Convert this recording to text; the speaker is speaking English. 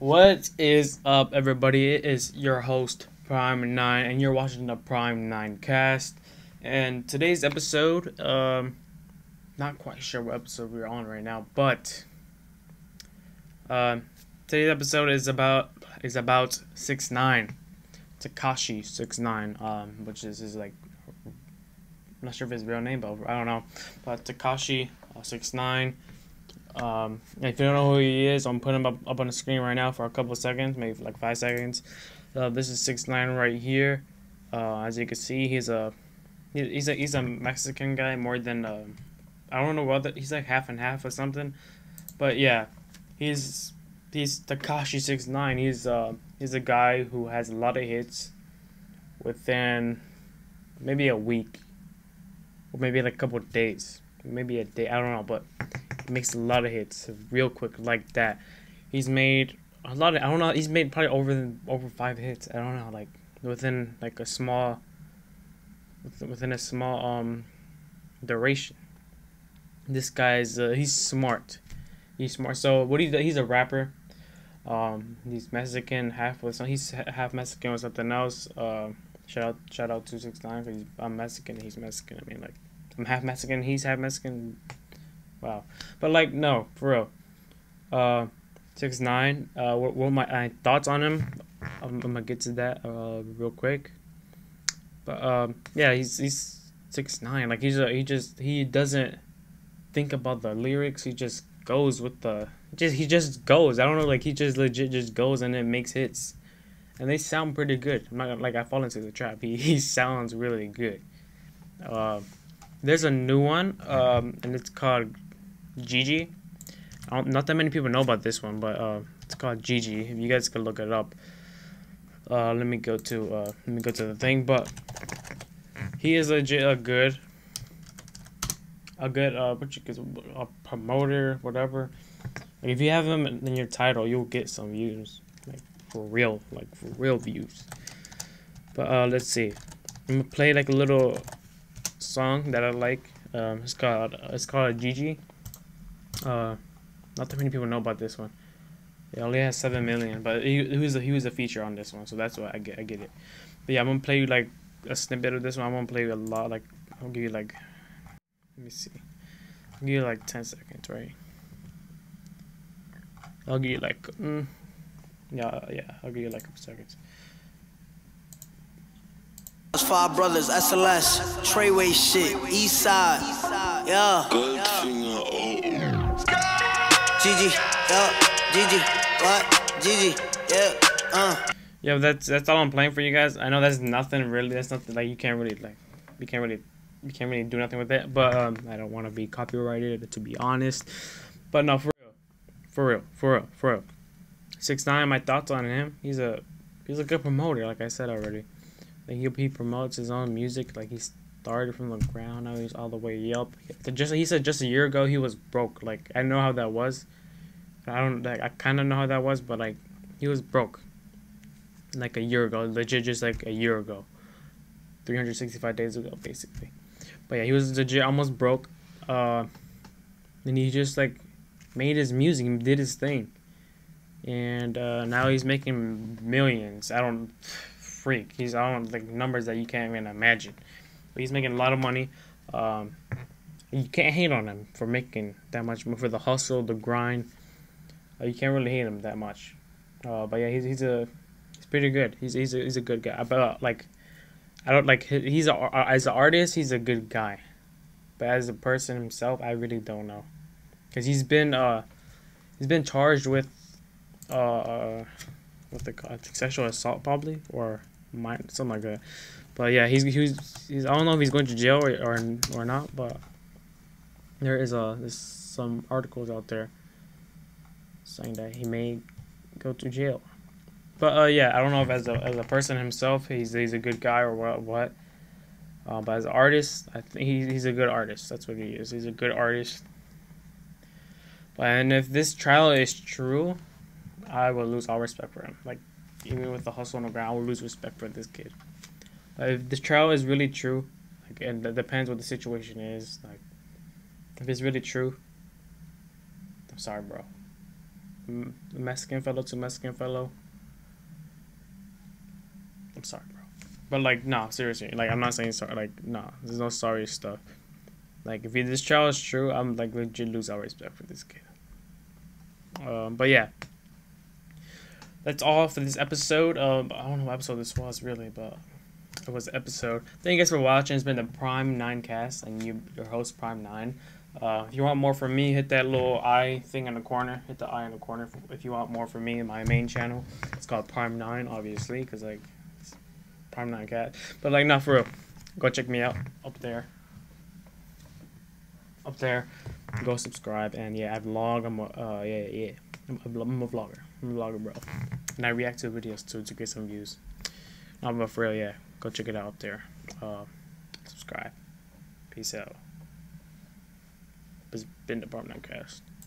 What is up, everybody? It is your host, Prime Nine, and you're watching the Prime Nine Cast. And today's episode, um, not quite sure what episode we're on right now, but um, today's episode is about is about six nine, Tekashi six nine, um, which is his like, I'm not sure if his real name, but I don't know, but Tekashi uh, six nine. Um, if you don't know who he is, I'm putting him up, up on the screen right now for a couple of seconds, maybe like five seconds. Uh, this is six nine right here. Uh, as you can see, he's a he's a he's a Mexican guy more than uh, I don't know what he's like half and half or something, but yeah, he's he's Tekashi six nine. He's uh he's a guy who has a lot of hits within maybe a week or maybe like a couple of days, maybe a day. I don't know, but makes a lot of hits real quick like that. He's made a lot of I don't know. He's made probably over over five hits. I don't know, like within like a small within a small um duration. This guy's uh, he's smart. He's smart. So what he he's a rapper. Um, he's Mexican, half with some. He's half Mexican with something else. Uh, shout out, shout out two six nine because I'm Mexican. He's Mexican. I mean, like I'm half Mexican. He's half Mexican. Wow. But like no, for real. Uh, six nine. Uh, what, what my thoughts on him? I'm, I'm, gonna get to that uh real quick. But um, yeah, he's he's six nine. Like he's a, he just he doesn't think about the lyrics. He just goes with the just he just goes. I don't know. Like he just legit just goes and then makes hits, and they sound pretty good. I'm not like I fall into the trap. He he sounds really good. Uh, there's a new one, um, and it's called Gigi. not that many people know about this one, but uh, it's called Gigi. If you guys could look it up. Uh, let me go to uh, let me go to the thing. But he is a, a good, a good uh, what you a promoter, whatever. Like if you have him in your title, you'll get some views, like for real, like for real views. But uh, let's see. I'm gonna play like a little song that I like. Um, it's called it's called Gigi. Uh, not that many people know about this one. It only has seven million, but he, he was a, he was a feature on this one, so that's why I get I get it. But yeah, I'm gonna play you like a snippet of this one. I'm gonna play you a lot. Like I'll give you like, let me see, I'll give you like ten seconds, right? I'll give you like, mm, yeah, yeah, I'll give you like a couple seconds. Five brothers, SLS, Treyway shit, East Side, yeah. Gigi, yeah, Gigi, what? Gigi, yeah, uh. Yeah, that's that's all I'm playing for you guys. I know that's nothing really. That's nothing like you can't really like, you can't really, you can't really do nothing with it. But um, I don't want to be copyrighted to be honest. But no, for real, for real, for real, for real. Six nine. My thoughts on him. He's a he's a good promoter. Like I said already. Like he he promotes his own music. Like he started from the ground. Now he's all the way up. Just he said just a year ago he was broke. Like I know how that was. I don't like I kind of know how that was, but like he was broke. Like a year ago, legit, just like a year ago, 365 days ago, basically. But yeah, he was legit almost broke. Uh, and he just like made his music, did his thing, and uh, now he's making millions. I don't freak. He's on like numbers that you can't even imagine. But he's making a lot of money. Um, you can't hate on him for making that much for the hustle, the grind. Uh, you can't really hate him that much. Uh, but yeah, he's he's a he's pretty good. He's he's a, he's a good guy. But uh, like, I don't like he's a as an artist, he's a good guy. But as a person himself, I really don't know, because he's been uh he's been charged with uh what they call it, sexual assault probably or mind something like that. But yeah, he's he's he's I don't know if he's going to jail or or, or not, but there is a there's some articles out there saying that he may go to jail. But uh, yeah, I don't know if as a as a person himself, he's he's a good guy or what what. Uh, but as an artist, I think he, he's a good artist. That's what he is. He's a good artist. But and if this trial is true, I will lose all respect for him. Like even with the hustle on the ground, I will lose respect for this kid. If this trial is really true, like and it depends what the situation is. Like if it's really true, I'm sorry, bro. Mexican fellow to Mexican fellow. I'm sorry, bro. But like, nah, seriously. Like, I'm not saying sorry. Like, nah, there's no sorry stuff. Like, if this trial is true, I'm like legit lose all respect for this kid. Um, but yeah, that's all for this episode. Um, I don't know what episode this was really, but it was episode. Thank you guys for watching. It's been the Prime Nine Cast, and you, your host Prime Nine. Uh, if you want more from me, hit that little eye thing in the corner. Hit the eye in the corner if you want more from me in my main channel. It's called Prime Nine, obviously, because like Prime Nine Cat. But like, not for real. Go check me out up there. Up there. Go subscribe and yeah, I vlog. I'm a, uh yeah yeah. I'm a, I'm a vlogger. I'm a vlogger, bro. And I react to videos too to get some views. No, but for real, yeah. Go check it out there. Uh, subscribe. Peace out. It's been the Prime Cast.